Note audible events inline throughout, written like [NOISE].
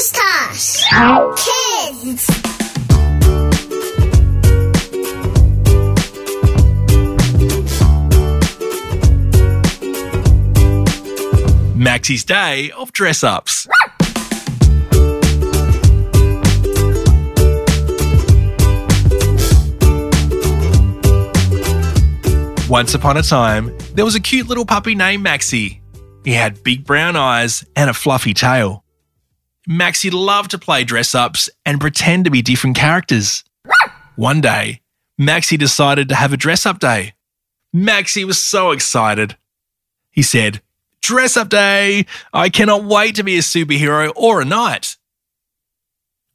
Ozcast Kids. Maxy's day of dress ups. Once upon a time, there was a cute little puppy named Maxy. He had big brown eyes and a fluffy tail. Maxy loved to play dress ups and pretend to be different characters. One day, Maxy decided to have a dress up day. Maxy was so excited. He said, Dress up day! I cannot wait to be a superhero or a knight.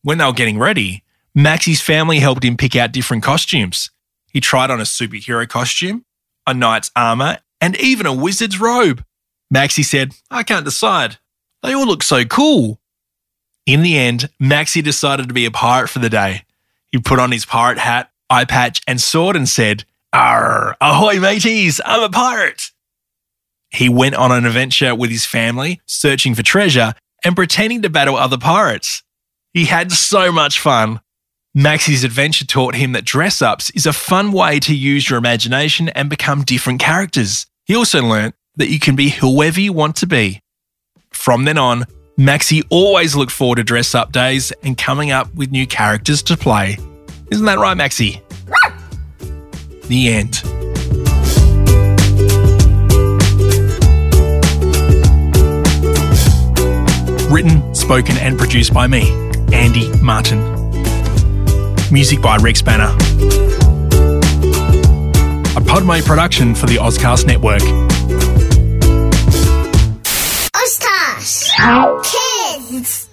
When they were getting ready, Maxy's family helped him pick out different costumes. He tried on a superhero costume, a knight's armor, and even a wizard's robe. Maxy said, I can't decide. They all look so cool. In the end, Maxy decided to be a pirate for the day. He put on his pirate hat, eye patch, and sword and said, Arr, ahoy mateys, I'm a pirate. He went on an adventure with his family, searching for treasure and pretending to battle other pirates. He had so much fun. Maxy's adventure taught him that dress ups is a fun way to use your imagination and become different characters. He also learnt that you can be whoever you want to be. From then on, Maxy always looked forward to dress up days and coming up with new characters to play. Isn't that right, Maxy? [LAUGHS] the end. Written, spoken, and produced by me, Andy Martin. Music by Rex Banner. A Podmate production for the Ozcast Network. Kids!